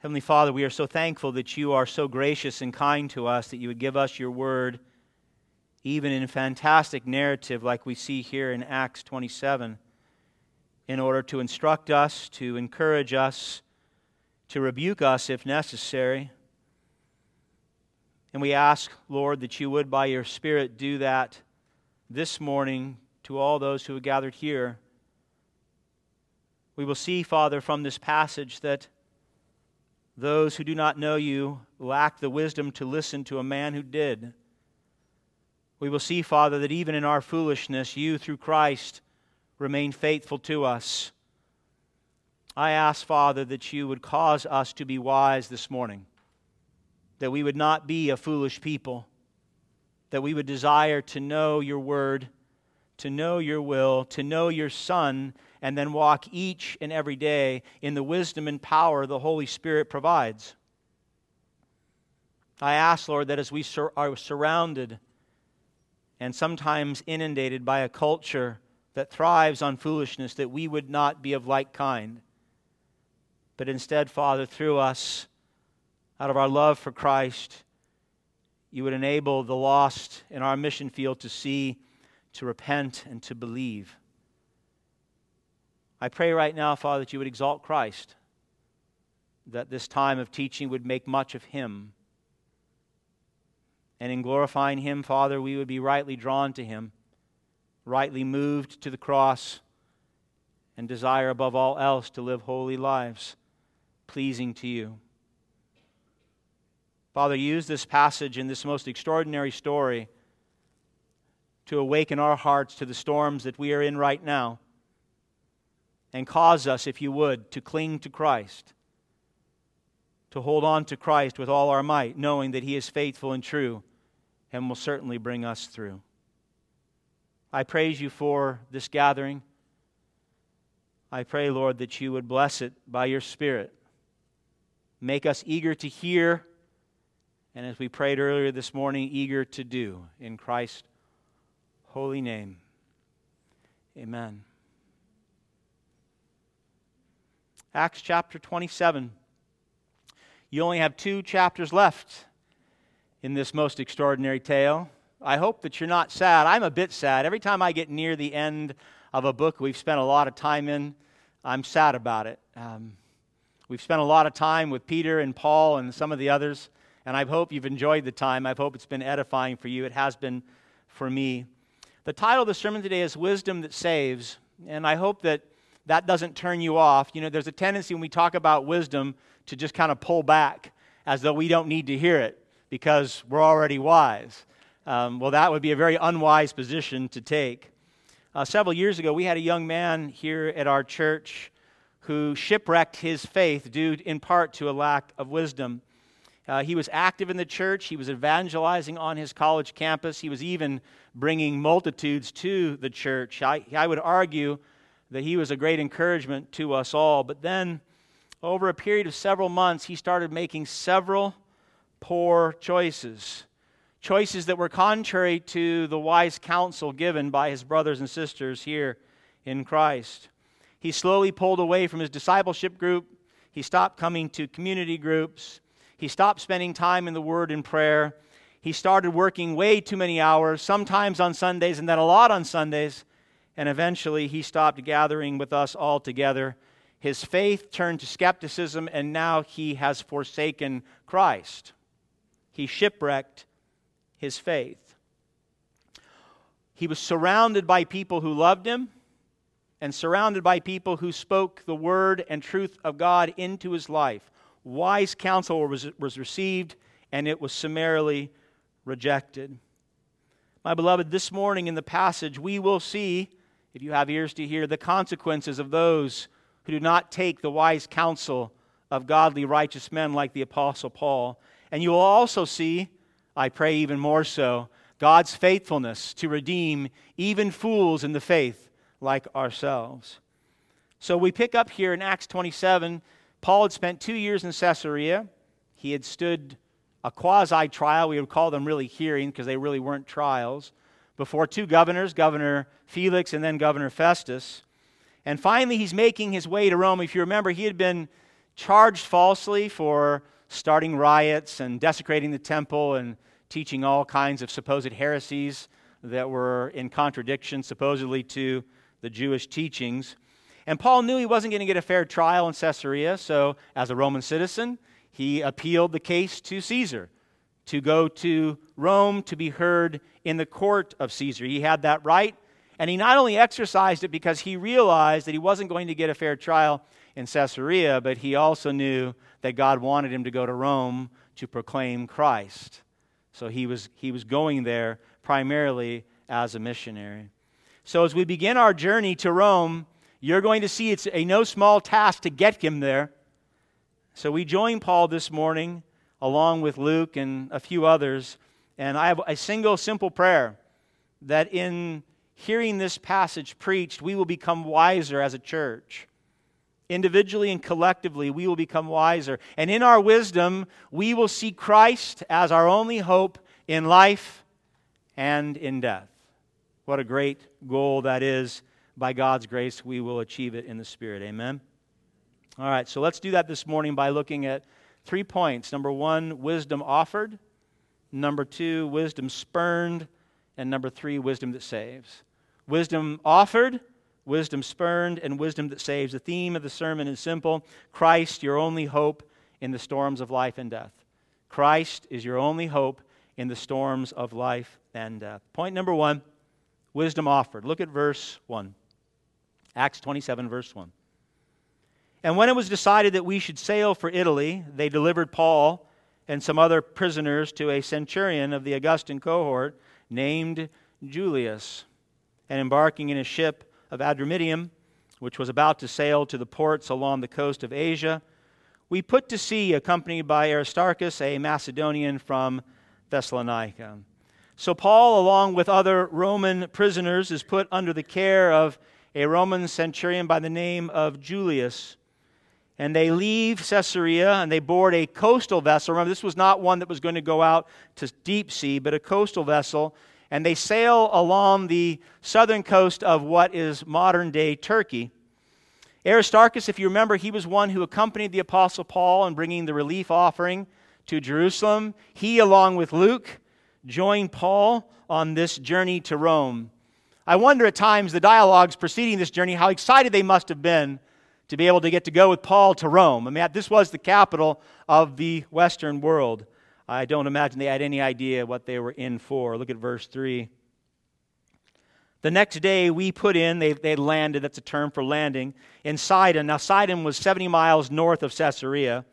Heavenly Father, we are so thankful that you are so gracious and kind to us that you would give us your word, even in a fantastic narrative like we see here in Acts 27, in order to instruct us, to encourage us, to rebuke us if necessary. And we ask, Lord, that you would, by your Spirit, do that this morning to all those who have gathered here. We will see, Father, from this passage that those who do not know you lack the wisdom to listen to a man who did. We will see, Father, that even in our foolishness, you, through Christ, remain faithful to us. I ask, Father, that you would cause us to be wise this morning, that we would not be a foolish people, that we would desire to know your word, to know your will, to know your Son, and then walk each and every day in the wisdom and power the Holy Spirit provides. I ask, Lord, that as we sur- are surrounded and sometimes inundated by a culture that thrives on foolishness, that we would not be of like kind. But instead, Father, through us, out of our love for Christ, you would enable the lost in our mission field to see, to repent, and to believe. I pray right now, Father, that you would exalt Christ, that this time of teaching would make much of him. And in glorifying him, Father, we would be rightly drawn to him, rightly moved to the cross, and desire above all else to live holy lives, pleasing to you. Father, use this passage in this most extraordinary story to awaken our hearts to the storms that we are in right now and cause us, if you would, to cling to Christ, to hold on to Christ with all our might, knowing that He is faithful and true and will certainly bring us through. I praise you for this gathering. I pray, Lord, that you would bless it by your Spirit. Make us eager to hear, and as we prayed earlier this morning, eager to do. In Christ's holy name. Amen. Acts chapter 27. You only have two chapters left in this most extraordinary tale. I hope that you're not sad. I'm a bit sad. Every time I get near the end of a book we've spent a lot of time in, I'm sad about it. Um, we've spent a lot of time with Peter and Paul and some of the others, and I hope you've enjoyed the time. I hope it's been edifying for you. It has been for me. The title of the sermon today is Wisdom That Saves, and I hope that that doesn't turn you off. You know, there's a tendency when we talk about wisdom to just kind of pull back as though we don't need to hear it because we're already wise. Um, well, that would be a very unwise position to take. Uh, several years ago, we had a young man here at our church who shipwrecked his faith due in part to a lack of wisdom. Uh, he was active in the church. He was evangelizing on his college campus. He was even bringing multitudes to the church. I, I would argue that he was a great encouragement to us all. But then, over a period of several months, he started making several poor choices. Choices that were contrary to the wise counsel given by his brothers and sisters here in Christ. He slowly pulled away from his discipleship group. He stopped coming to community groups. He stopped spending time in the Word and prayer. He started working way too many hours, sometimes on Sundays and then a lot on Sundays and eventually he stopped gathering with us all together. His faith turned to skepticism, and now he has forsaken Christ. He shipwrecked his faith. He was surrounded by people who loved him and surrounded by people who spoke the word and truth of God into his life. Wise counsel was, was received, and it was summarily rejected. My beloved, this morning in the passage, we will see if you have ears to hear, the consequences of those who do not take the wise counsel of godly, righteous men like the Apostle Paul. And you will also see, I pray even more so, God's faithfulness to redeem even fools in the faith like ourselves. So we pick up here in Acts 27. Paul had spent two years in Caesarea. He had stood a quasi trial. We would call them really hearing because they really weren't trials before two governors, Governor Felix and then Governor Festus. And finally, he's making his way to Rome. If you remember, he had been charged falsely for starting riots and desecrating the temple and teaching all kinds of supposed heresies that were in contradiction, supposedly, to the Jewish teachings. And Paul knew he wasn't going to get a fair trial in Caesarea, so as a Roman citizen, he appealed the case to Caesar to go to Rome to be heard in the court of Caesar. He had that right, and he not only exercised it because he realized that he wasn't going to get a fair trial in Caesarea, but he also knew that God wanted him to go to Rome to proclaim Christ. So he was, he was going there primarily as a missionary. So as we begin our journey to Rome, you're going to see it's a no small task to get him there. So we join Paul this morning along with Luke and a few others. And I have a single simple prayer that in hearing this passage preached, we will become wiser as a church. Individually and collectively, we will become wiser. And in our wisdom, we will see Christ as our only hope in life and in death. What a great goal that is. By God's grace, we will achieve it in the Spirit. Amen. All right, so let's do that this morning by looking at Three points. Number one, wisdom offered. Number two, wisdom spurned. And number three, wisdom that saves. Wisdom offered, wisdom spurned, and wisdom that saves. The theme of the sermon is simple Christ, your only hope in the storms of life and death. Christ is your only hope in the storms of life and death. Point number one wisdom offered. Look at verse 1. Acts 27, verse 1. And when it was decided that we should sail for Italy, they delivered Paul and some other prisoners to a centurion of the Augustan cohort named Julius. And embarking in a ship of Adramyttium, which was about to sail to the ports along the coast of Asia, we put to sea accompanied by Aristarchus, a Macedonian from Thessalonica. So, Paul, along with other Roman prisoners, is put under the care of a Roman centurion by the name of Julius and they leave Caesarea and they board a coastal vessel. Remember, this was not one that was going to go out to deep sea, but a coastal vessel. And they sail along the southern coast of what is modern day Turkey. Aristarchus, if you remember, he was one who accompanied the Apostle Paul in bringing the relief offering to Jerusalem. He, along with Luke, joined Paul on this journey to Rome. I wonder at times, the dialogues preceding this journey, how excited they must have been to be able to get to go with Paul to Rome. I mean, this was the capital of the Western world. I don't imagine they had any idea what they were in for. Look at verse 3. The next day we put in, they, they landed, that's a term for landing, in Sidon. Now, Sidon was 70 miles north of Caesarea.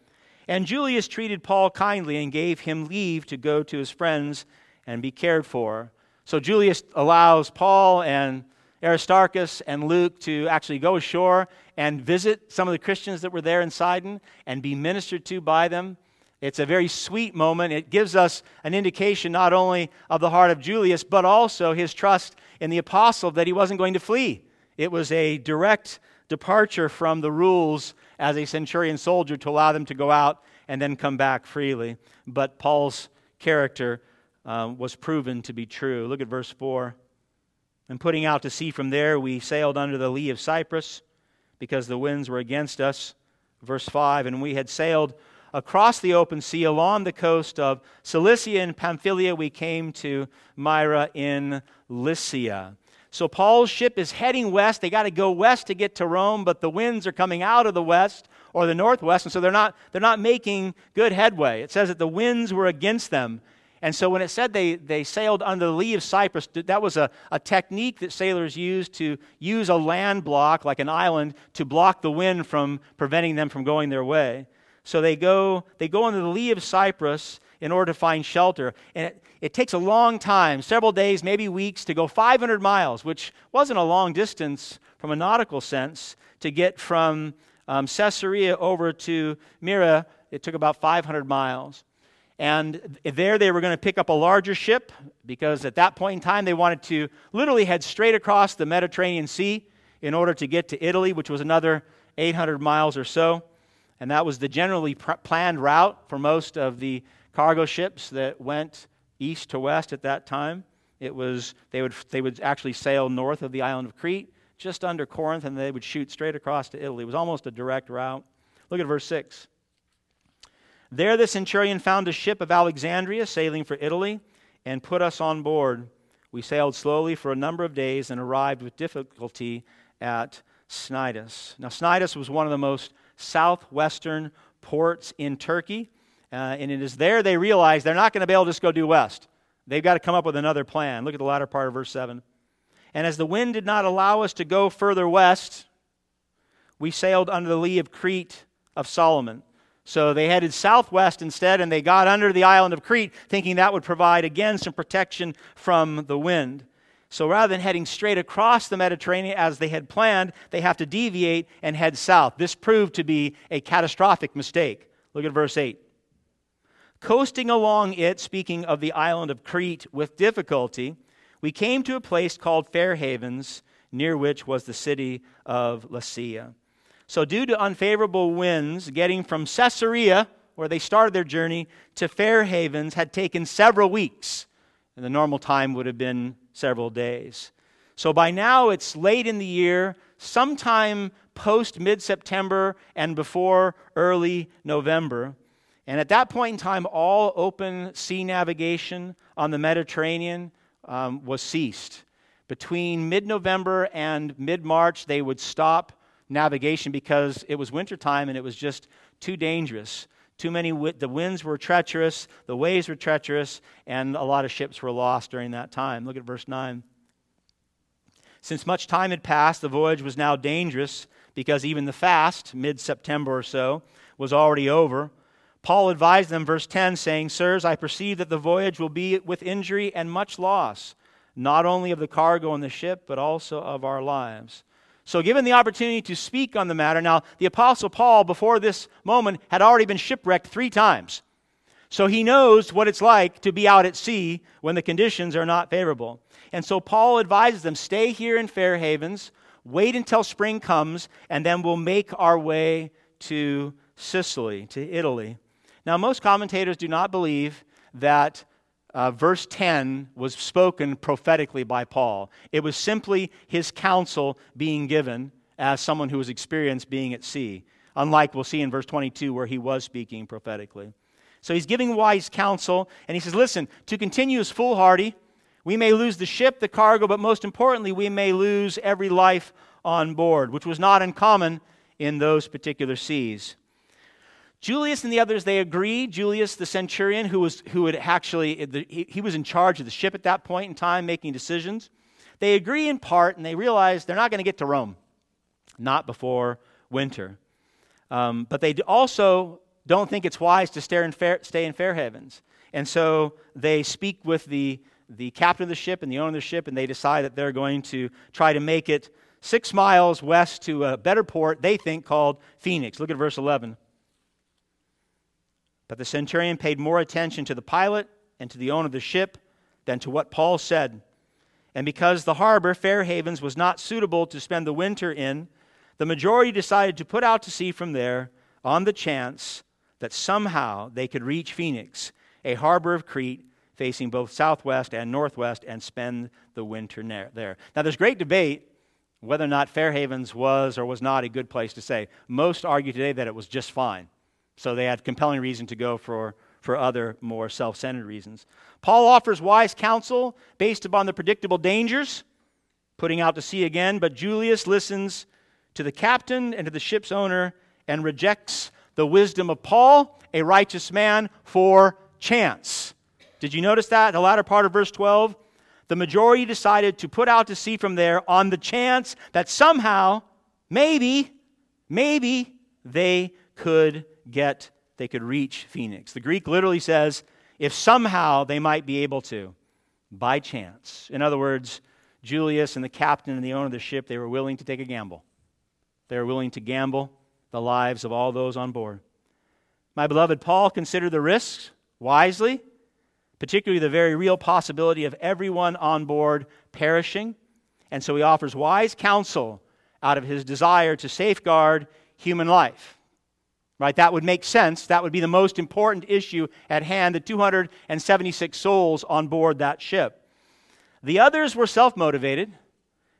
And Julius treated Paul kindly and gave him leave to go to his friends and be cared for. So Julius allows Paul and Aristarchus and Luke to actually go ashore and visit some of the Christians that were there in Sidon and be ministered to by them. It's a very sweet moment. It gives us an indication not only of the heart of Julius, but also his trust in the apostle that he wasn't going to flee. It was a direct departure from the rules as a centurion soldier to allow them to go out and then come back freely. But Paul's character um, was proven to be true. Look at verse 4. And putting out to sea from there, we sailed under the lee of Cyprus because the winds were against us. Verse 5 And we had sailed across the open sea along the coast of Cilicia and Pamphylia. We came to Myra in Lycia. So Paul's ship is heading west. They got to go west to get to Rome, but the winds are coming out of the west or the northwest, and so they're not, they're not making good headway. It says that the winds were against them. And so when it said they, they sailed under the lee of Cyprus, that was a, a technique that sailors used to use a land block, like an island, to block the wind from preventing them from going their way. So they go, they go under the lee of Cyprus in order to find shelter. And it, it takes a long time, several days, maybe weeks, to go 500 miles, which wasn't a long distance from a nautical sense, to get from um, Caesarea over to Myra. It took about 500 miles. And there they were going to pick up a larger ship because at that point in time they wanted to literally head straight across the Mediterranean Sea in order to get to Italy, which was another 800 miles or so. And that was the generally pr- planned route for most of the cargo ships that went east to west at that time. It was they would they would actually sail north of the island of Crete, just under Corinth, and they would shoot straight across to Italy. It was almost a direct route. Look at verse 6. There the centurion found a ship of Alexandria sailing for Italy and put us on board. We sailed slowly for a number of days and arrived with difficulty at Cnidus. Now, Cnidus was one of the most southwestern ports in Turkey, uh, and it is there they realize they're not going to be able to just go due west. They've got to come up with another plan. Look at the latter part of verse 7. And as the wind did not allow us to go further west, we sailed under the lee of Crete of Salmone. So they headed southwest instead, and they got under the island of Crete, thinking that would provide, again, some protection from the wind. So rather than heading straight across the Mediterranean as they had planned, they have to deviate and head south. This proved to be a catastrophic mistake. Look at verse 8. Coasting along it, speaking of the island of Crete with difficulty, we came to a place called Fair Havens, near which was the city of Lasea. So, due to unfavorable winds, getting from Caesarea, where they started their journey, to Fair Havens had taken several weeks. And the normal time would have been several days. So, by now it's late in the year, sometime post mid September and before early November. And at that point in time, all open sea navigation on the Mediterranean um, was ceased. Between mid November and mid March, they would stop navigation because it was wintertime and it was just too dangerous. Too many, the winds were treacherous, the waves were treacherous, and a lot of ships were lost during that time. Look at verse 9. Since much time had passed, the voyage was now dangerous because even the fast, mid September or so, was already over. Paul advised them, verse 10, saying, Sirs, I perceive that the voyage will be with injury and much loss, not only of the cargo and the ship, but also of our lives. So, given the opportunity to speak on the matter, now, the Apostle Paul, before this moment, had already been shipwrecked three times. So, he knows what it's like to be out at sea when the conditions are not favorable. And so, Paul advises them stay here in Fair Havens, wait until spring comes, and then we'll make our way to Sicily, to Italy. Now, most commentators do not believe that uh, verse 10 was spoken prophetically by Paul. It was simply his counsel being given as someone who was experienced being at sea, unlike we'll see in verse 22 where he was speaking prophetically. So he's giving wise counsel, and he says, Listen, to continue is foolhardy. We may lose the ship, the cargo, but most importantly, we may lose every life on board, which was not uncommon in those particular seas. Julius and the others, they agree. Julius, the centurion, who, was, who had actually, he, he was in charge of the ship at that point in time, making decisions. They agree in part, and they realize they're not going to get to Rome, not before winter. Um, but they also don't think it's wise to stay in, Fair, stay in Fair Havens. And so they speak with the, the captain of the ship and the owner of the ship, and they decide that they're going to try to make it six miles west to a better port, they think, called Phoenix. Look at verse 11. But the centurion paid more attention to the pilot and to the owner of the ship than to what Paul said. And because the harbor, Fair Havens, was not suitable to spend the winter in, the majority decided to put out to sea from there on the chance that somehow they could reach Phoenix, a harbor of Crete facing both southwest and northwest, and spend the winter there. Now, there's great debate whether or not Fair Havens was or was not a good place to stay. Most argue today that it was just fine. So they had compelling reason to go for, for other more self centered reasons. Paul offers wise counsel based upon the predictable dangers, putting out to sea again, but Julius listens to the captain and to the ship's owner and rejects the wisdom of Paul, a righteous man, for chance. Did you notice that? The latter part of verse 12. The majority decided to put out to sea from there on the chance that somehow, maybe, maybe they could get, they could reach Phoenix. The Greek literally says, if somehow they might be able to, by chance. In other words, Julius and the captain and the owner of the ship, they were willing to take a gamble. They were willing to gamble the lives of all those on board. My beloved Paul considered the risks wisely, particularly the very real possibility of everyone on board perishing. And so he offers wise counsel out of his desire to safeguard human life. Right? That would make sense. That would be the most important issue at hand the 276 souls on board that ship. The others were self motivated.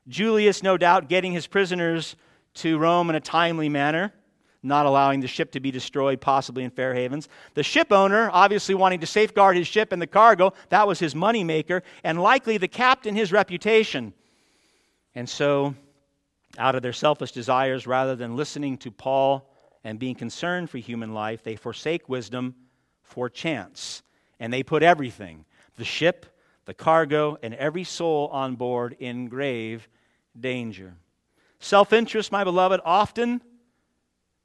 Julius, no doubt, getting his prisoners to Rome in a timely manner, not allowing the ship to be destroyed, possibly in Fair Havens. The ship owner, obviously wanting to safeguard his ship and the cargo, that was his moneymaker, and likely the captain, his reputation. And so, out of their selfish desires, rather than listening to Paul and being concerned for human life, they forsake wisdom for chance. And they put everything the ship, the cargo, and every soul on board in grave danger. Self interest, my beloved, often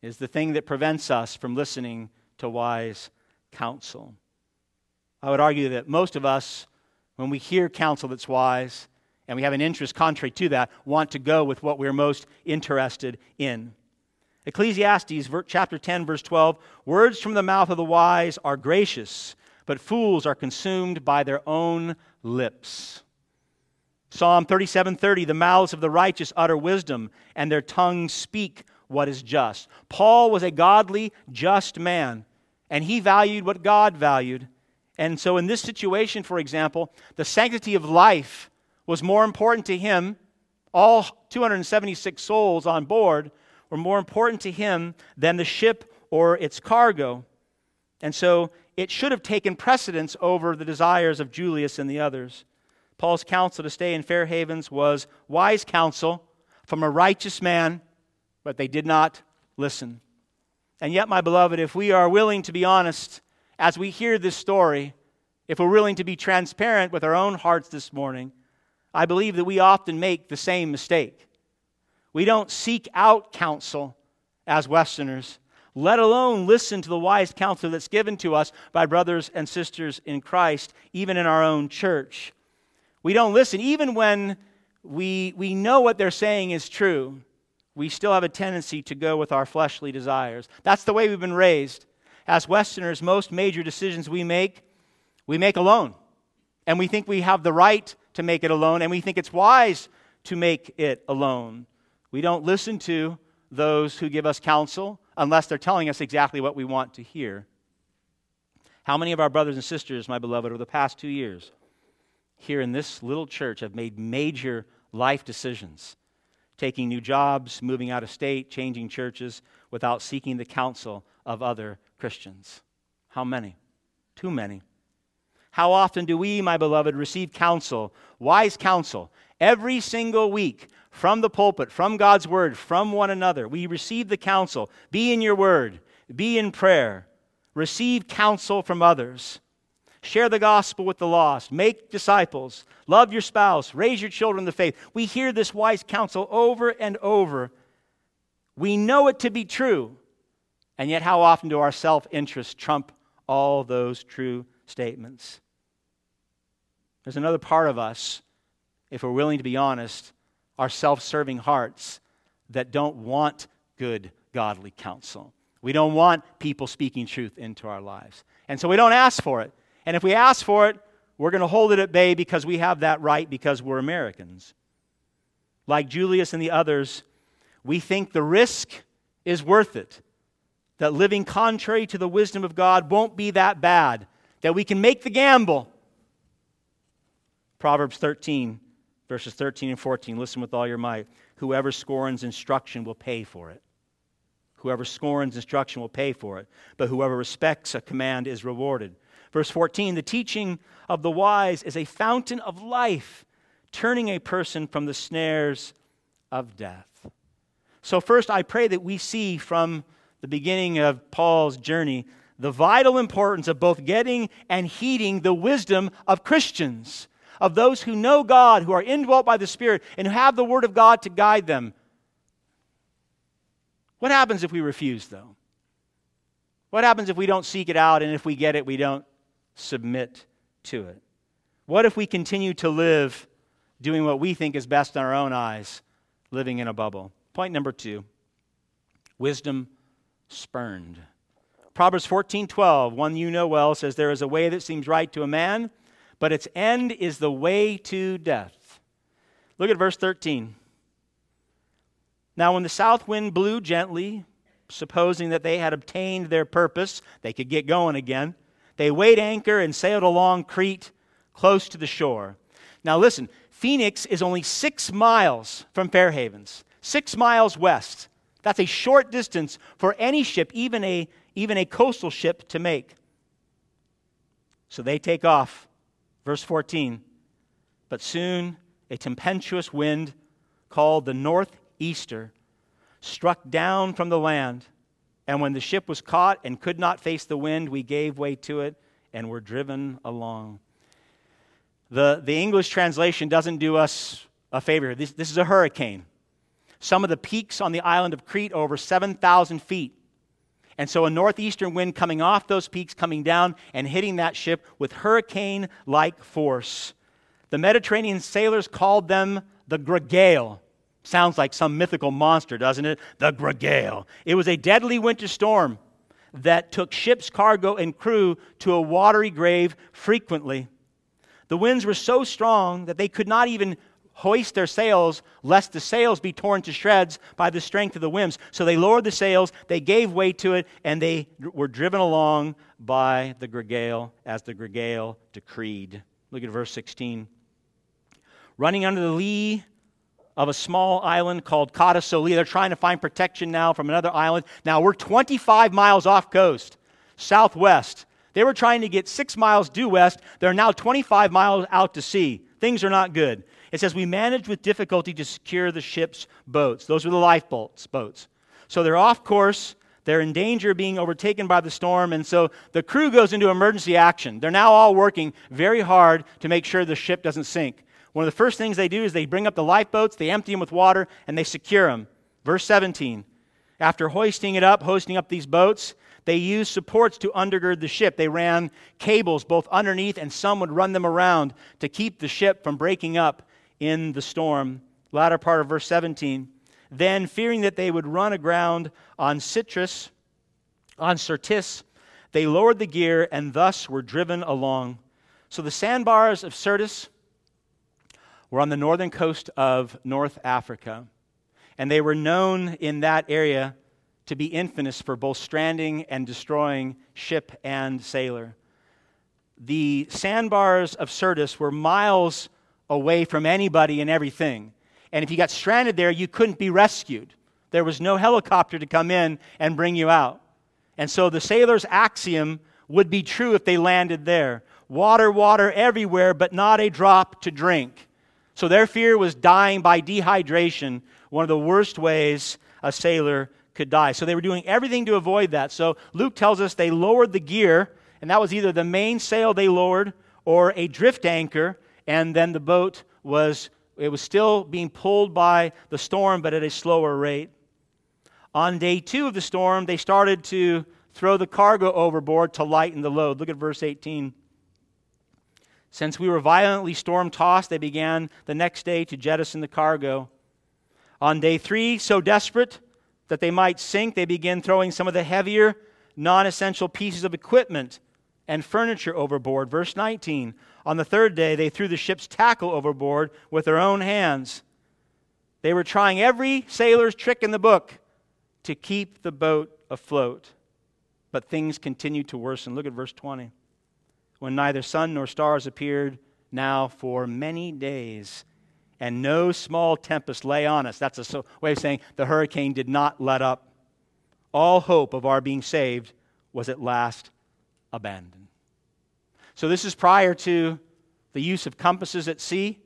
is the thing that prevents us from listening to wise counsel. I would argue that most of us, when we hear counsel that's wise and we have an interest contrary to that, want to go with what we're most interested in. Ecclesiastes chapter 10 verse 12 words from the mouth of the wise are gracious but fools are consumed by their own lips. Psalm 37:30 The mouths of the righteous utter wisdom and their tongues speak what is just. Paul was a godly, just man, and he valued what God valued. And so, in this situation, for example, the sanctity of life was more important to him. All 276 souls on board were more important to him than the ship or its cargo. And so, it should have taken precedence over the desires of Julius and the others. Paul's counsel to stay in Fair Havens was wise counsel from a righteous man but they did not listen. And yet, my beloved, if we are willing to be honest as we hear this story, if we're willing to be transparent with our own hearts this morning, I believe that we often make the same mistake. We don't seek out counsel as Westerners, let alone listen to the wise counsel that's given to us by brothers and sisters in Christ, even in our own church. We don't listen, even when we, we know what they're saying is true we still have a tendency to go with our fleshly desires. That's the way we've been raised. As Westerners, most major decisions we make, we make alone. And we think we have the right to make it alone, and we think it's wise to make it alone. We don't listen to those who give us counsel unless they're telling us exactly what we want to hear. How many of our brothers and sisters, my beloved, over the past two years here in this little church have made major life decisions taking new jobs, moving out of state, changing churches without seeking the counsel of other Christians. How many? Too many. How often do we, my beloved, receive counsel, wise counsel, every single week from the pulpit, from God's word, from one another? We receive the counsel. Be in your word, be in prayer, receive counsel from others. Share the gospel with the lost. Make disciples. Love your spouse. Raise your children in the faith. We hear this wise counsel over and over. We know it to be true. And yet, how often do our self interest trump all those true statements? There's another part of us, if we're willing to be honest, our self serving hearts that don't want good, godly counsel. We don't want people speaking truth into our lives. And so we don't ask for it. And if we ask for it, we're going to hold it at bay because we have that right because we're Americans. Like Julius and the others, we think the risk is worth it. That living contrary to the wisdom of God won't be that bad, that we can make the gamble. Proverbs 13, verses 13 and 14. Listen with all your might. Whoever scorns instruction will pay for it. Whoever scorns instruction will pay for it, but whoever respects a command is rewarded. Verse 14 The teaching of the wise is a fountain of life, turning a person from the snares of death. So, first, I pray that we see from the beginning of Paul's journey the vital importance of both getting and heeding the wisdom of Christians, of those who know God, who are indwelt by the Spirit, and who have the Word of God to guide them. What happens if we refuse, though? What happens if we don't seek it out and if we get it, we don't submit to it? What if we continue to live doing what we think is best in our own eyes, living in a bubble? Point number two wisdom spurned. Proverbs 14 12, one you know well, says, There is a way that seems right to a man, but its end is the way to death. Look at verse 13. Now, when the south wind blew gently, supposing that they had obtained their purpose, they could get going again. They weighed anchor and sailed along Crete close to the shore. Now, listen, Phoenix is only six miles from Fair Havens, six miles west. That's a short distance for any ship, even a, even a coastal ship, to make. So they take off. Verse 14. But soon a tempestuous wind called the northeaster struck down from the land. And when the ship was caught and could not face the wind, we gave way to it and were driven along. The, the English translation doesn't do us a favor. This, this is a hurricane. Some of the peaks on the island of Crete are over 7,000 feet. And so a northeastern wind coming off those peaks, coming down and hitting that ship with hurricane like force. The Mediterranean sailors called them the Gregale. Sounds like some mythical monster, doesn't it? The Gregale. It was a deadly winter storm that took ship's cargo and crew to a watery grave frequently. The winds were so strong that they could not even hoist their sails, lest the sails be torn to shreds by the strength of the winds. So they lowered the sails, they gave way to it, and they were driven along by the Gregale as the Gregale decreed. Look at verse 16. Running under the lee of a small island called Soli. They're trying to find protection now from another island. Now we're 25 miles off coast, southwest. They were trying to get six miles due west. They're now 25 miles out to sea. Things are not good. It says, We managed with difficulty to secure the ship's boats. Those were the lifeboats, boats. So they're off course. They're in danger of being overtaken by the storm. And so the crew goes into emergency action. They're now all working very hard to make sure the ship doesn't sink. One of the first things they do is they bring up the lifeboats, they empty them with water, and they secure them. Verse 17. After hoisting it up, hoisting up these boats, they used supports to undergird the ship. They ran cables both underneath, and some would run them around to keep the ship from breaking up in the storm. Latter part of verse 17. Then, fearing that they would run aground on Citrus, on Syrtis, they lowered the gear and thus were driven along. So the sandbars of Syrtis were on the northern coast of North Africa, and they were known in that area to be infamous for both stranding and destroying ship and sailor. The sandbars of Syrtis were miles away from anybody and everything. And if you got stranded there, you couldn't be rescued. There was no helicopter to come in and bring you out. And so the sailor's axiom would be true if they landed there water, water everywhere, but not a drop to drink. So their fear was dying by dehydration, one of the worst ways a sailor could die. So they were doing everything to avoid that. So Luke tells us they lowered the gear, and that was either the main sail they lowered or a drift anchor, and then the boat was it was still being pulled by the storm but at a slower rate. On day 2 of the storm, they started to throw the cargo overboard to lighten the load. Look at verse 18. Since we were violently storm tossed, they began the next day to jettison the cargo. On day 3, so desperate that they might sink, they begin throwing some of the heavier, non essential pieces of equipment and furniture overboard. Verse 19 On the third day, they threw the ship's tackle overboard with their own hands. They were trying every sailor's trick in the book to keep the boat afloat. But things continued to worsen. Look at verse 20. When neither sun nor stars appeared now for many days, and no small tempest lay on us. That's a way of saying the hurricane did not let up. All hope of our being saved was at last abandoned. So, this is prior to the use of compasses at sea.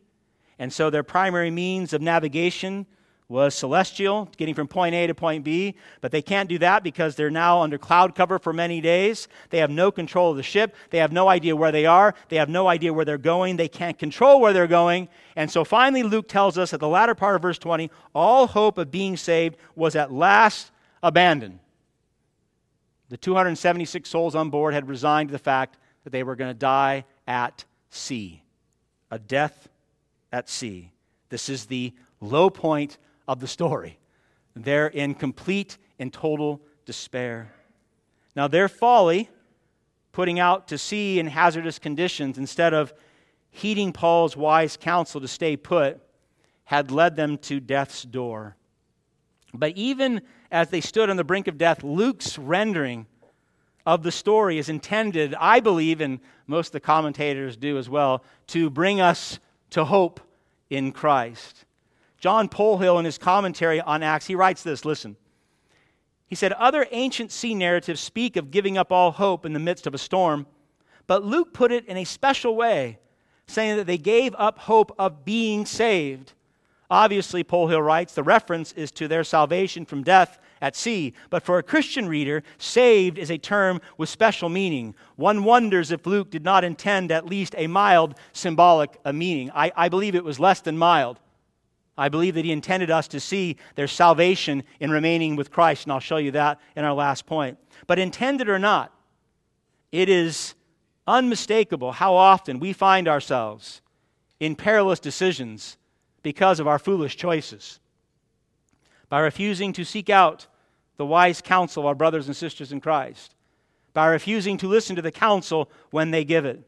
And so, their primary means of navigation was celestial, getting from point A to point B, but they can't do that because they're now under cloud cover for many days. They have no control of the ship. They have no idea where they are. They have no idea where they're going. They can't control where they're going. And so finally, Luke tells us at the latter part of verse 20 all hope of being saved was at last abandoned. The 276 souls on board had resigned to the fact that they were going to die at sea, a death at sea. This is the low point of the story. They're in complete and total despair. Now, their folly, putting out to sea in hazardous conditions instead of heeding Paul's wise counsel to stay put, had led them to death's door. But even as they stood on the brink of death, Luke's rendering of the story is intended, I believe, and most of the commentators do as well, to bring us to hope in Christ. John Polhill, in his commentary on Acts, he writes this listen. He said, Other ancient sea narratives speak of giving up all hope in the midst of a storm, but Luke put it in a special way, saying that they gave up hope of being saved. Obviously, Polhill writes, the reference is to their salvation from death at sea. But for a Christian reader, saved is a term with special meaning. One wonders if Luke did not intend at least a mild symbolic uh, meaning. I, I believe it was less than mild. I believe that he intended us to see their salvation in remaining with Christ, and I'll show you that in our last point. But intended or not, it is unmistakable how often we find ourselves in perilous decisions because of our foolish choices. By refusing to seek out the wise counsel of our brothers and sisters in Christ, by refusing to listen to the counsel when they give it.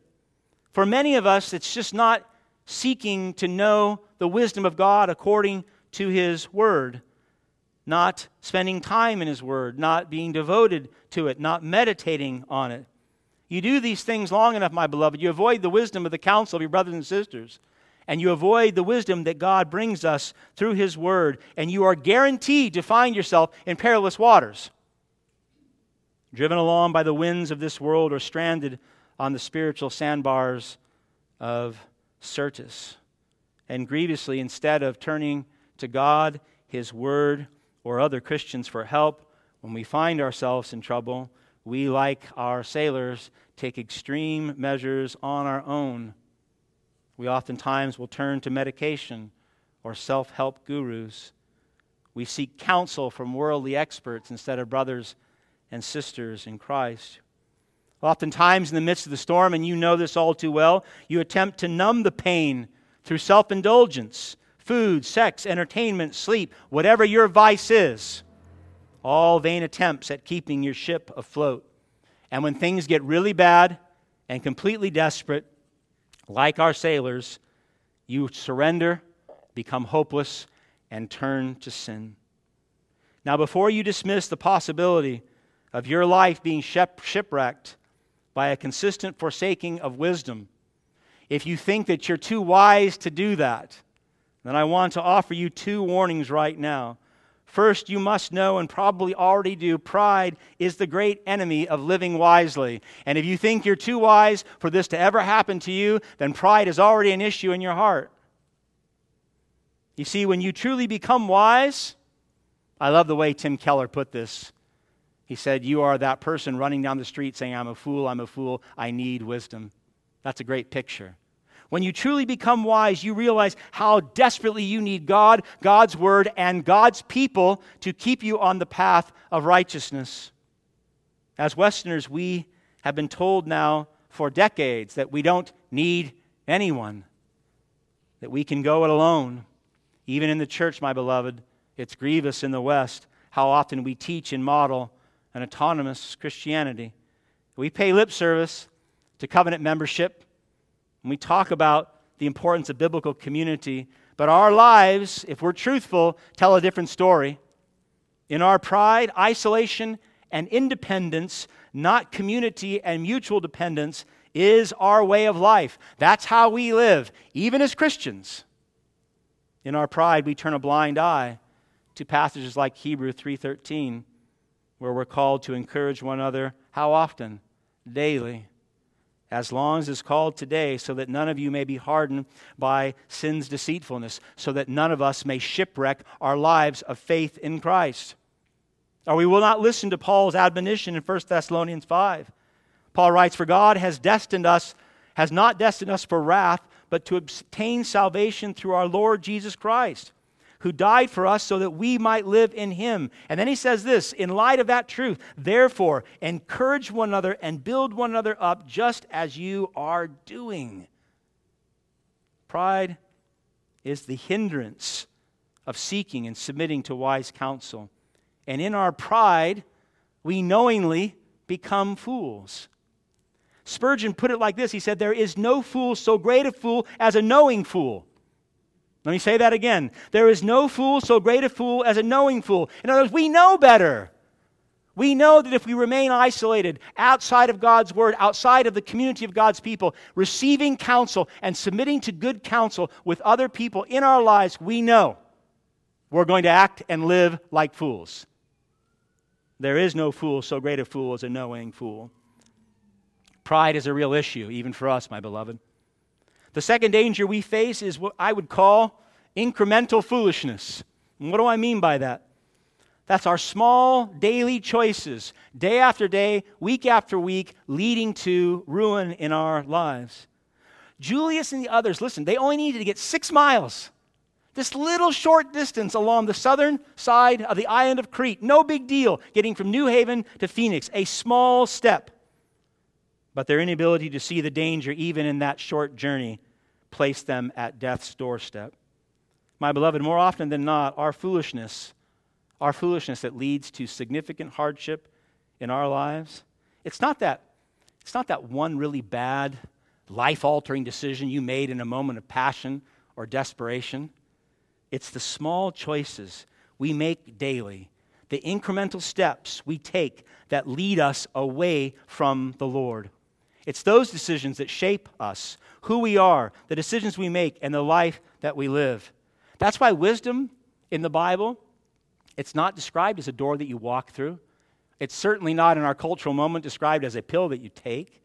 For many of us, it's just not seeking to know the wisdom of God according to His Word, not spending time in His Word, not being devoted to it, not meditating on it. You do these things long enough, my beloved, you avoid the wisdom of the counsel of your brothers and sisters, and you avoid the wisdom that God brings us through His Word, and you are guaranteed to find yourself in perilous waters, driven along by the winds of this world or stranded on the spiritual sandbars of Syrtis. And grievously, instead of turning to God, His Word, or other Christians for help, when we find ourselves in trouble, we, like our sailors, take extreme measures on our own. We oftentimes will turn to medication or self help gurus. We seek counsel from worldly experts instead of brothers and sisters in Christ. Oftentimes, in the midst of the storm, and you know this all too well, you attempt to numb the pain through self indulgence, food, sex, entertainment, sleep, whatever your vice is. All vain attempts at keeping your ship afloat. And when things get really bad and completely desperate, like our sailors, you surrender, become hopeless, and turn to sin. Now, before you dismiss the possibility of your life being shipwrecked by a consistent forsaking of wisdom, if you think that you're too wise to do that, then I want to offer you two warnings right now. First, you must know and probably already do pride is the great enemy of living wisely. And if you think you're too wise for this to ever happen to you, then pride is already an issue in your heart. You see, when you truly become wise, I love the way Tim Keller put this. He said, You are that person running down the street saying, I'm a fool, I'm a fool, I need wisdom. That's a great picture. When you truly become wise, you realize how desperately you need God, God's Word, and God's people to keep you on the path of righteousness. As Westerners, we have been told now for decades that we don't need anyone, that we can go it alone. Even in the church, my beloved, it's grievous in the West how often we teach and model an autonomous Christianity. We pay lip service to covenant membership. We talk about the importance of biblical community. But our lives, if we're truthful, tell a different story. In our pride, isolation, and independence, not community and mutual dependence, is our way of life. That's how we live, even as Christians. In our pride, we turn a blind eye to passages like Hebrew 3:13, where we're called to encourage one another how often? Daily as long as it's called today, so that none of you may be hardened by sin's deceitfulness, so that none of us may shipwreck our lives of faith in Christ. Or we will not listen to Paul's admonition in 1 Thessalonians 5. Paul writes, For God has destined us, has not destined us for wrath, but to obtain salvation through our Lord Jesus Christ who died for us so that we might live in him. And then he says this in light of that truth, therefore, encourage one another and build one another up just as you are doing. Pride is the hindrance of seeking and submitting to wise counsel. And in our pride, we knowingly become fools. Spurgeon put it like this He said, There is no fool so great a fool as a knowing fool. Let me say that again. There is no fool so great a fool as a knowing fool. In other words, we know better. We know that if we remain isolated outside of God's word, outside of the community of God's people, receiving counsel and submitting to good counsel with other people in our lives, we know we're going to act and live like fools. There is no fool, so great a fool as a knowing fool. Pride is a real issue, even for us, my beloved. The second danger we face is what I would call incremental foolishness. And what do I mean by that? That's our small daily choices, day after day, week after week, leading to ruin in our lives. Julius and the others, listen, they only needed to get six miles. This little short distance along the southern side of the island of Crete. No big deal getting from New Haven to Phoenix. A small step. But their inability to see the danger, even in that short journey, placed them at death's doorstep. My beloved, more often than not, our foolishness our foolishness that leads to significant hardship in our lives, it's not that, it's not that one really bad, life altering decision you made in a moment of passion or desperation. It's the small choices we make daily, the incremental steps we take that lead us away from the Lord. It's those decisions that shape us, who we are, the decisions we make, and the life that we live. That's why wisdom in the Bible it's not described as a door that you walk through. It's certainly not in our cultural moment described as a pill that you take.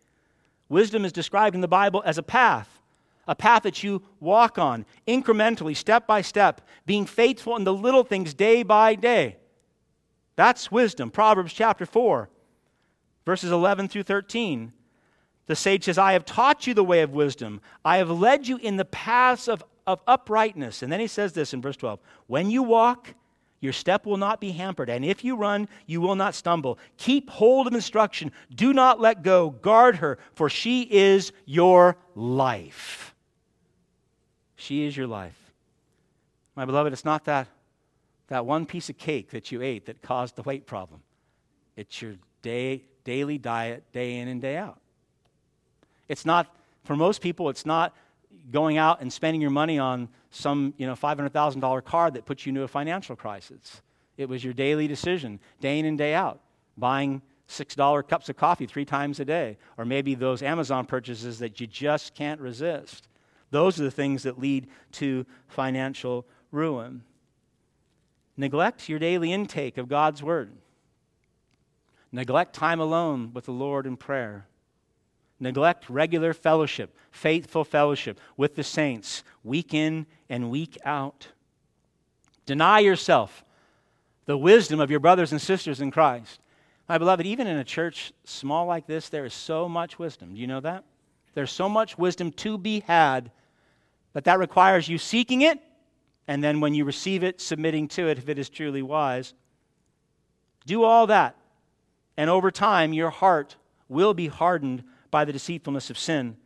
Wisdom is described in the Bible as a path, a path that you walk on incrementally, step by step, being faithful in the little things day by day. That's wisdom. Proverbs chapter 4, verses 11 through 13. The sage says, I have taught you the way of wisdom. I have led you in the paths of, of uprightness. And then he says this in verse 12 When you walk, your step will not be hampered, and if you run, you will not stumble. Keep hold of instruction. Do not let go. Guard her, for she is your life. She is your life. My beloved, it's not that, that one piece of cake that you ate that caused the weight problem. It's your day, daily diet, day in and day out. It's not, for most people, it's not going out and spending your money on some you know, $500,000 car that puts you into a financial crisis. It was your daily decision, day in and day out, buying $6 cups of coffee three times a day, or maybe those Amazon purchases that you just can't resist. Those are the things that lead to financial ruin. Neglect your daily intake of God's Word. Neglect time alone with the Lord in prayer neglect regular fellowship, faithful fellowship with the saints, week in and week out. Deny yourself the wisdom of your brothers and sisters in Christ. My beloved, even in a church small like this, there is so much wisdom. Do you know that? There's so much wisdom to be had, but that requires you seeking it, and then when you receive it, submitting to it if it is truly wise. Do all that, and over time, your heart will be hardened by the deceitfulness of sin.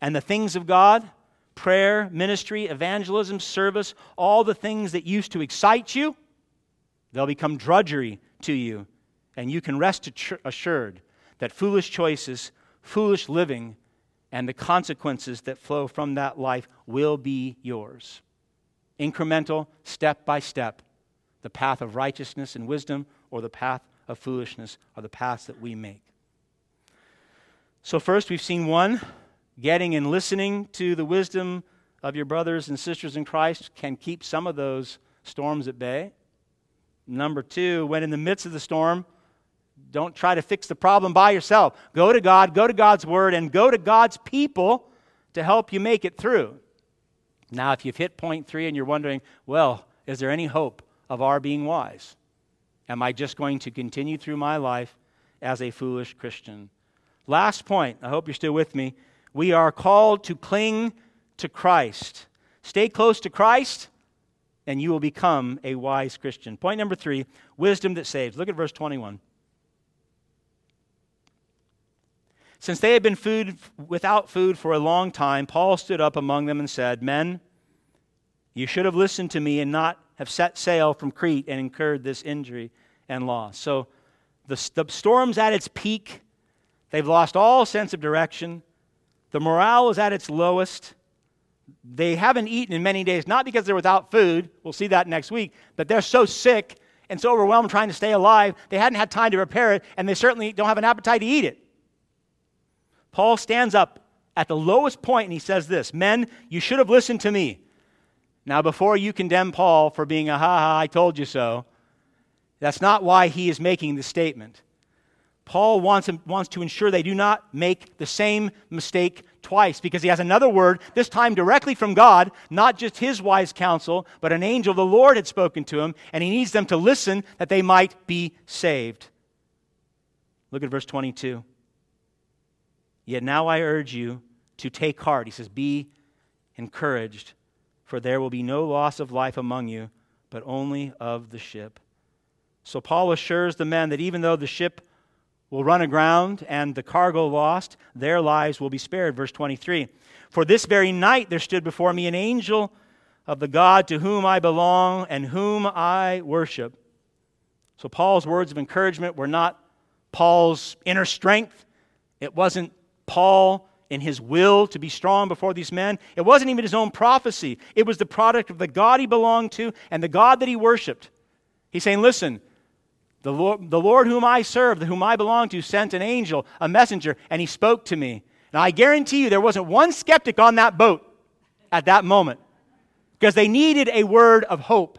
And the things of God, prayer, ministry, evangelism, service, all the things that used to excite you, they'll become drudgery to you. And you can rest assured that foolish choices, foolish living, and the consequences that flow from that life will be yours. Incremental, step by step. The path of righteousness and wisdom or the path of foolishness are the paths that we make. So, first, we've seen one, getting and listening to the wisdom of your brothers and sisters in Christ can keep some of those storms at bay. Number two, when in the midst of the storm, don't try to fix the problem by yourself. Go to God, go to God's Word, and go to God's people to help you make it through. Now, if you've hit point three and you're wondering, well, is there any hope of our being wise? Am I just going to continue through my life as a foolish Christian? Last point, I hope you're still with me. We are called to cling to Christ. Stay close to Christ, and you will become a wise Christian. Point number three wisdom that saves. Look at verse 21. Since they had been food without food for a long time, Paul stood up among them and said, Men, you should have listened to me and not have set sail from Crete and incurred this injury and loss. So the, the storm's at its peak. They've lost all sense of direction. The morale is at its lowest. They haven't eaten in many days, not because they're without food. We'll see that next week. But they're so sick and so overwhelmed trying to stay alive, they hadn't had time to prepare it, and they certainly don't have an appetite to eat it. Paul stands up at the lowest point and he says this Men, you should have listened to me. Now, before you condemn Paul for being a ha ha, I told you so, That's not why he is making the statement. Paul wants, wants to ensure they do not make the same mistake twice because he has another word, this time directly from God, not just his wise counsel, but an angel the Lord had spoken to him, and he needs them to listen that they might be saved. Look at verse 22. Yet now I urge you to take heart. He says, Be encouraged, for there will be no loss of life among you, but only of the ship. So Paul assures the men that even though the ship will run aground and the cargo lost, their lives will be spared. Verse 23 For this very night there stood before me an angel of the God to whom I belong and whom I worship. So Paul's words of encouragement were not Paul's inner strength. It wasn't Paul in his will to be strong before these men. It wasn't even his own prophecy. It was the product of the God he belonged to and the God that he worshiped. He's saying, Listen, the Lord, the Lord whom I serve, whom I belong to, sent an angel, a messenger, and he spoke to me. Now, I guarantee you there wasn't one skeptic on that boat at that moment because they needed a word of hope.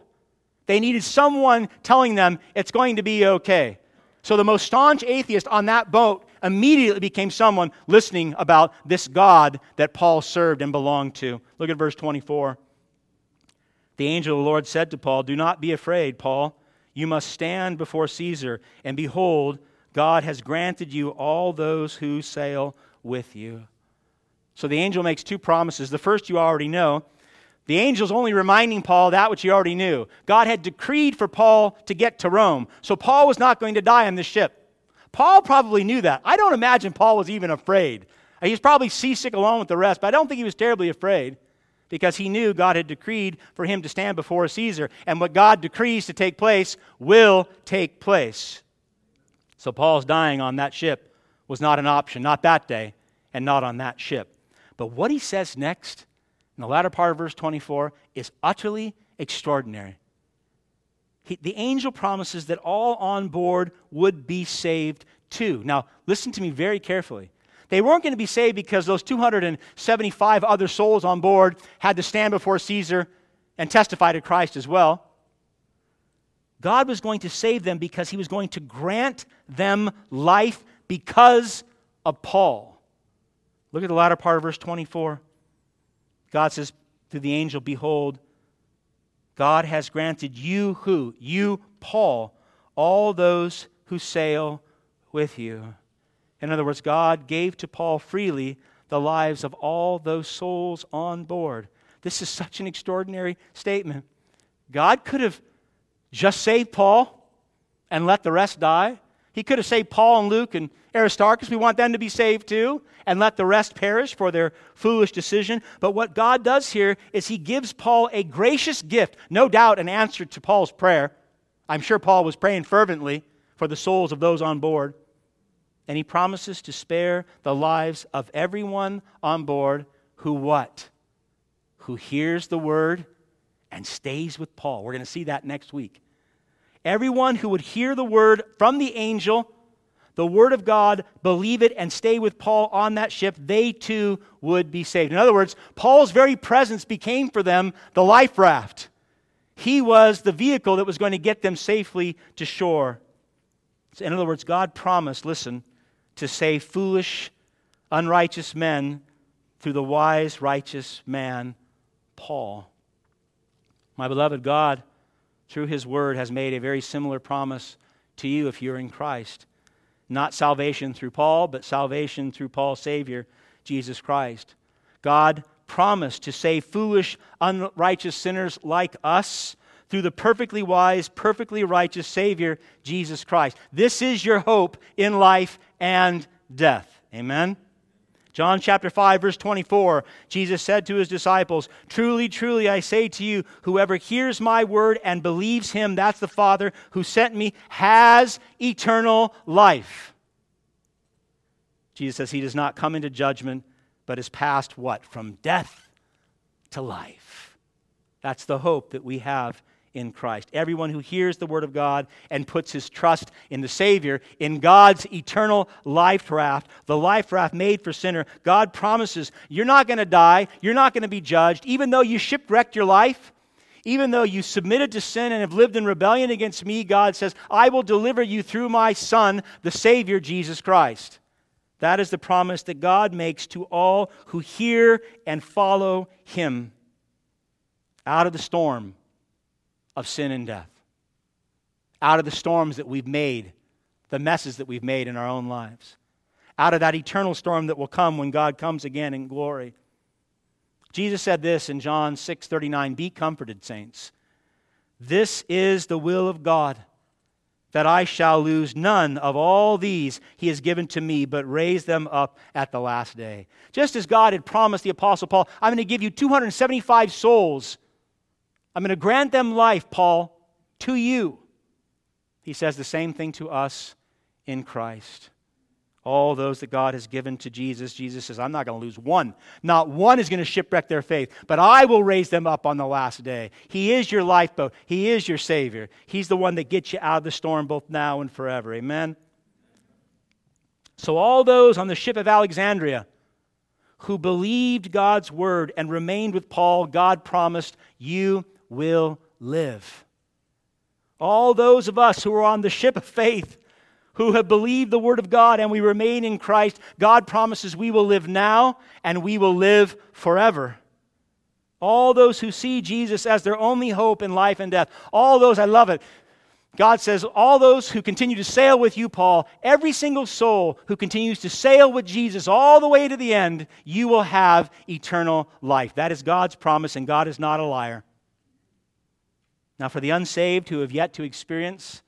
They needed someone telling them it's going to be okay. So the most staunch atheist on that boat immediately became someone listening about this God that Paul served and belonged to. Look at verse 24. The angel of the Lord said to Paul, Do not be afraid, Paul. You must stand before Caesar, and behold, God has granted you all those who sail with you. So the angel makes two promises. The first you already know. The angel's only reminding Paul that which he already knew. God had decreed for Paul to get to Rome, so Paul was not going to die on this ship. Paul probably knew that. I don't imagine Paul was even afraid. He's probably seasick along with the rest, but I don't think he was terribly afraid because he knew God had decreed for him to stand before Caesar. And what God decrees to take place will take place. So Paul's dying on that ship was not an option, not that day, and not on that ship. But what he says next, in the latter part of verse 24, is utterly extraordinary. He, the angel promises that all on board would be saved too. Now, listen to me very carefully. They weren't going to be saved because those 275 other souls on board had to stand before Caesar and testify to Christ as well. God was going to save them because he was going to grant them life because of Paul. Look at the latter part of verse 24. God says to the angel, Behold, God has granted you who? You, Paul, all those who sail with you. In other words, God gave to Paul freely the lives of all those souls on board. This is such an extraordinary statement. God could have just saved Paul and let the rest die. He could have saved Paul and Luke and Aristarchus. We want them to be saved too and let the rest perish for their foolish decision. But what God does here is he gives Paul a gracious gift, no doubt an answer to Paul's prayer. I'm sure Paul was praying fervently for the souls of those on board and he promises to spare the lives of everyone on board who what? Who hears the word and stays with Paul. We're going to see that next week. Everyone who would hear the word from the angel, the word of God, believe it, and stay with Paul on that ship, they too would be saved. In other words, Paul's very presence became for them the life raft. He was the vehicle that was going to get them safely to shore. In other words, God promised, listen, to save foolish, unrighteous men through the wise, righteous man, Paul. My beloved God, through his word, has made a very similar promise to you if you're in Christ. Not salvation through Paul, but salvation through Paul's Savior, Jesus Christ. God promised to save foolish, unrighteous sinners like us through the perfectly wise, perfectly righteous Savior, Jesus Christ. This is your hope in life and death. Amen? John chapter 5, verse 24, Jesus said to his disciples, Truly, truly, I say to you, whoever hears my word and believes him, that's the Father who sent me, has eternal life. Jesus says he does not come into judgment, but is passed what? From death to life. That's the hope that we have in Christ. Everyone who hears the word of God and puts his trust in the Savior, in God's eternal life raft, the life raft made for sinner, God promises you're not going to die, you're not going to be judged, even though you shipwrecked your life, Even though you submitted to sin and have lived in rebellion against me, God says, I will deliver you through my Son, the Savior, Jesus Christ. That is the promise that God makes to all who hear and follow him out of the storm of sin and death, out of the storms that we've made, the messes that we've made in our own lives, out of that eternal storm that will come when God comes again in glory. Jesus said this in John 6:39, "Be comforted, saints. This is the will of God." that I shall lose none of all these he has given to me, but raise them up at the last day. Just as God had promised the Apostle Paul, I'm going to give you 275 souls. I'm going to grant them life, Paul, to you. He says the same thing to us in Christ all those that God has given to Jesus. Jesus says, I'm not going to lose one. Not one is going to shipwreck their faith, but I will raise them up on the last day. He is your lifeboat, He is your Savior. He's the one that gets you out of the storm both now and forever. Amen? So, all those on the ship of Alexandria who believed God's word and remained with Paul, God promised, You will live. All those of us who are on the ship of faith, who have believed the word of God and we remain in Christ, God promises we will live now and we will live forever. All those who see Jesus as their only hope in life and death, all those, I love it. God says, all those who continue to sail with you, Paul, every single soul who continues to sail with Jesus all the way to the end, you will have eternal life. That is God's promise, and God is not a liar. Now, for the unsaved who have yet to experience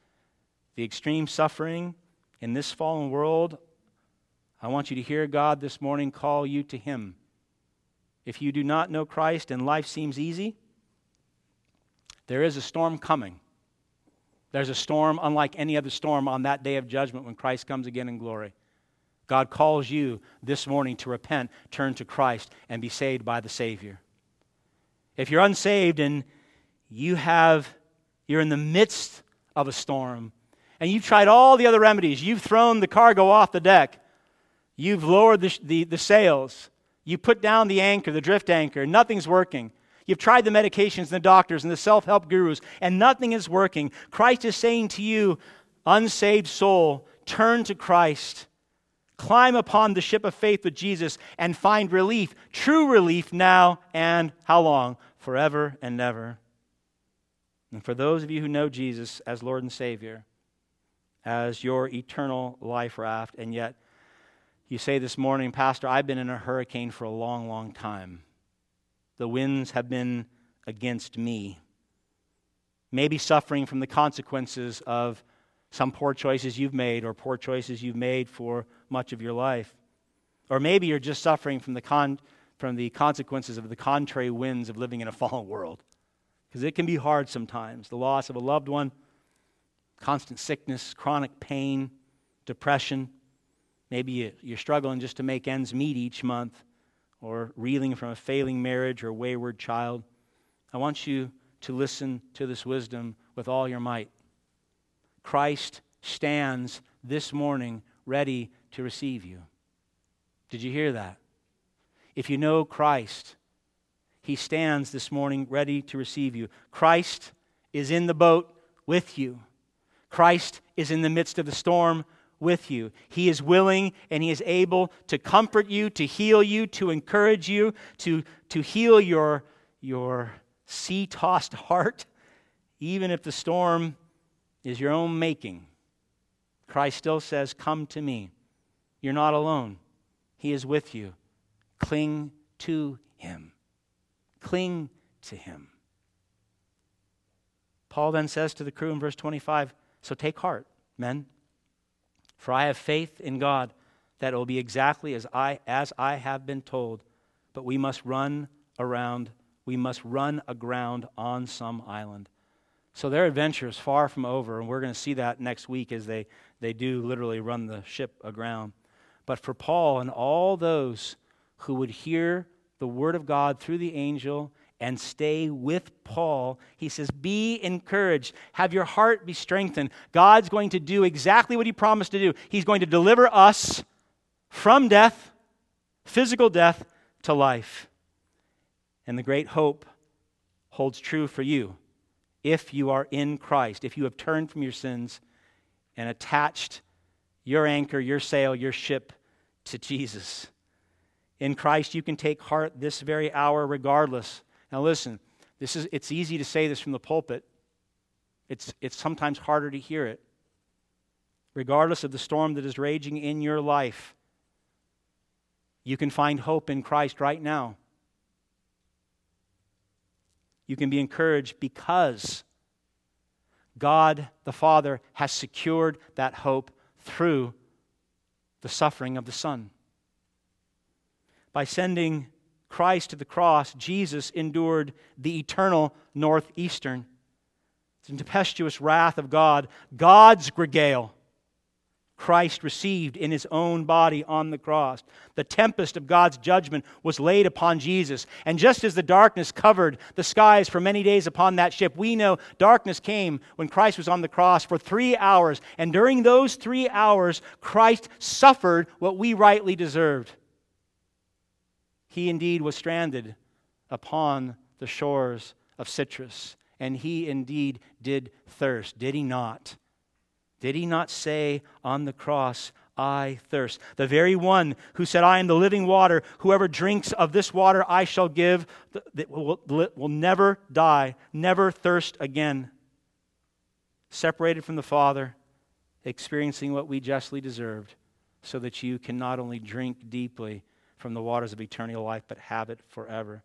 the extreme suffering in this fallen world, I want you to hear God this morning call you to Him. If you do not know Christ and life seems easy, there is a storm coming. There's a storm unlike any other storm on that day of judgment when Christ comes again in glory. God calls you this morning to repent, turn to Christ, and be saved by the Savior. If you're unsaved and you have you're in the midst of a storm, and you've tried all the other remedies. You've thrown the cargo off the deck, you've lowered the, the, the sails, you put down the anchor, the drift anchor, nothing's working. You've tried the medications and the doctors and the self help gurus, and nothing is working. Christ is saying to you, unsaved soul, turn to Christ. Climb upon the ship of faith with Jesus and find relief, true relief now and how long? Forever and ever. And for those of you who know Jesus as Lord and Savior, as your eternal life raft. And yet, you say this morning, Pastor, I've been in a hurricane for a long, long time. The winds have been against me. Maybe suffering from the consequences of some poor choices you've made or poor choices you've made for much of your life. Or maybe you're just suffering from the, con- from the consequences of the contrary winds of living in a fallen world. Because it can be hard sometimes. The loss of a loved one, constant sickness, chronic pain, depression. Maybe you're struggling just to make ends meet each month, or reeling from a failing marriage or wayward child. I want you to listen to this wisdom with all your might. Christ stands this morning ready to receive you. Did you hear that? If you know Christ, He stands this morning ready to receive you. Christ is in the boat with you. Christ is in the midst of the storm with you. He is willing and He is able to comfort you, to heal you, to encourage you, to, to heal your, your sea tossed heart, even if the storm is your own making. Christ still says, Come to me. You're not alone, He is with you. Cling to Him. Cling to Him. Paul then says to the crew in verse 25, so take heart, men, for I have faith in God that it will be exactly as I, as I have been told. But we must run around, we must run aground on some island. So their adventure is far from over, and we're going to see that next week as they, they do literally run the ship aground. But for Paul and all those who would hear the word of God through the angel and stay with Paul. He says, Be encouraged. Have your heart be strengthened. God's going to do exactly what he promised to do. He's going to deliver us from death, physical death, to life. And the great hope holds true for you if you are in Christ, if you have turned from your sins and attached your anchor, your sail, your ship to Jesus. In Christ, you can take heart this very hour regardless. Now, listen, this is, it's easy to say this from the pulpit, it's, it's sometimes harder to hear it. Regardless of the storm that is raging in your life, you can find hope in Christ right now. You can be encouraged because God the Father has secured that hope through the suffering of the Son. By sending Christ to the cross, Jesus endured the eternal northeastern, the tempestuous wrath of God, God's gregale Christ received in his own body on the cross. The tempest of God's judgment was laid upon Jesus. And just as the darkness covered the skies for many days upon that ship, we know darkness came when Christ was on the cross for three hours. And during those three hours, Christ suffered what we rightly deserved. He indeed was stranded upon the shores of Syrtis, and he indeed did thirst, did he not? Did he not say on the cross, I thirst? The very one who said, I am the living water. Whoever drinks of this water I shall give will, never die, never thirst again. Separated from the Father, experiencing what we justly deserved, so that you can not only drink deeply from the waters of eternal life, but have it forever.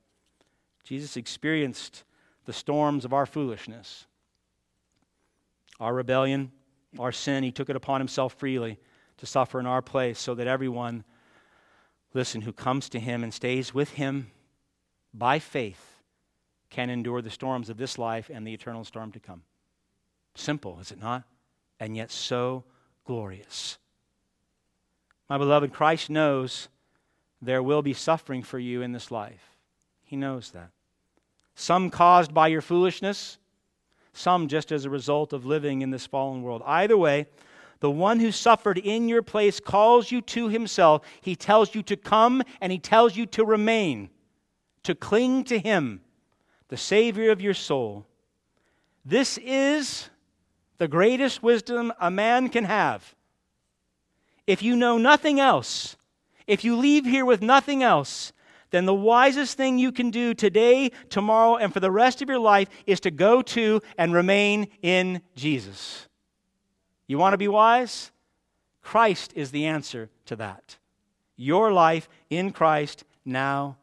Jesus experienced the storms of our foolishness, our rebellion our sin, he took it upon himself freely to suffer in our place so that everyone, listen, who comes to him and stays with him by faith can endure the storms of this life and the eternal storm to come. Simple, is it not? And yet so glorious. My beloved, Christ knows there will be suffering for you in this life. He knows that. Some caused by your foolishness, some just as a result of living in this fallen world. Either way, the one who suffered in your place calls you to himself. He tells you to come and he tells you to remain, to cling to him, the Savior of your soul. This is the greatest wisdom a man can have. If you know nothing else, if you leave here with nothing else, then the wisest thing you can do today, tomorrow, and for the rest of your life is to go to and remain in Jesus. You want to be wise? Christ is the answer to that. Your life in Christ now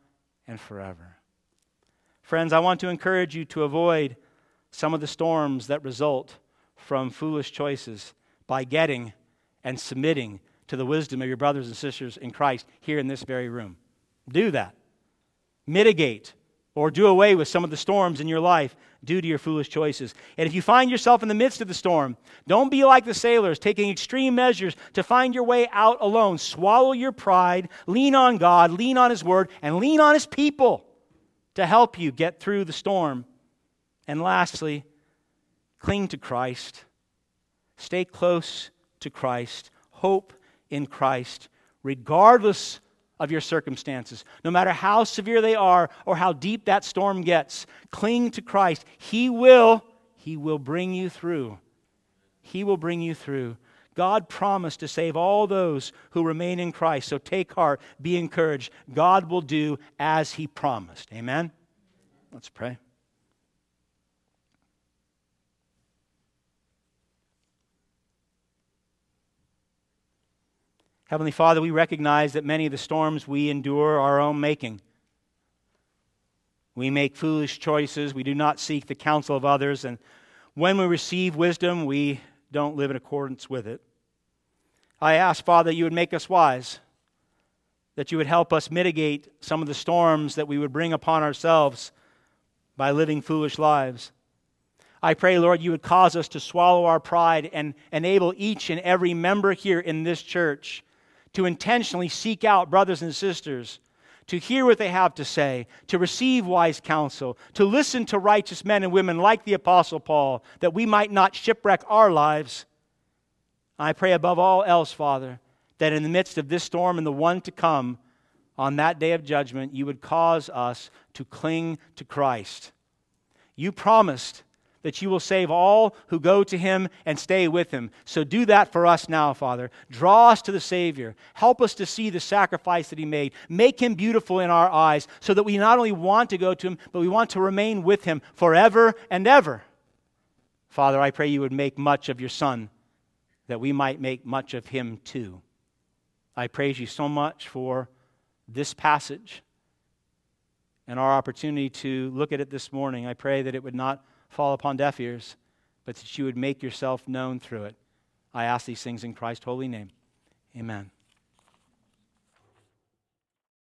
and forever. Friends, I want to encourage you to avoid some of the storms that result from foolish choices by getting and submitting to the wisdom of your brothers and sisters in Christ here in this very room. Do that mitigate or do away with some of the storms in your life due to your foolish choices. And if you find yourself in the midst of the storm, don't be like the sailors, taking extreme measures to find your way out alone. Swallow your pride, lean on God, lean on His Word, and lean on His people to help you get through the storm. And lastly, cling to Christ, stay close to Christ, hope in Christ, regardless of your circumstances. No matter how severe they are or how deep that storm gets, cling to Christ. He will, he will bring you through. He will bring you through. God promised to save all those who remain in Christ. So take heart, be encouraged. God will do as he promised. Amen. Let's pray. Heavenly Father, we recognize that many of the storms we endure are our own making. We make foolish choices. We do not seek the counsel of others. And when we receive wisdom, we don't live in accordance with it. I ask, Father, you would make us wise, that you would help us mitigate some of the storms that we would bring upon ourselves by living foolish lives. I pray, Lord, you would cause us to swallow our pride and enable each and every member here in this church to intentionally seek out brothers and sisters, to hear what they have to say, to receive wise counsel, to listen to righteous men and women like the Apostle Paul, that we might not shipwreck our lives. I pray above all else, Father, that in the midst of this storm and the one to come, on that day of judgment, you would cause us to cling to Christ. You promised that you will save all who go to him and stay with him. So do that for us now, Father. Draw us to the Savior. Help us to see the sacrifice that he made. Make him beautiful in our eyes so that we not only want to go to him, but we want to remain with him forever and ever. Father, I pray you would make much of your Son, that we might make much of him too. I praise you so much for this passage and our opportunity to look at it this morning. I pray that it would not fall upon deaf ears, but that you would make yourself known through it. I ask these things in Christ's holy name. Amen.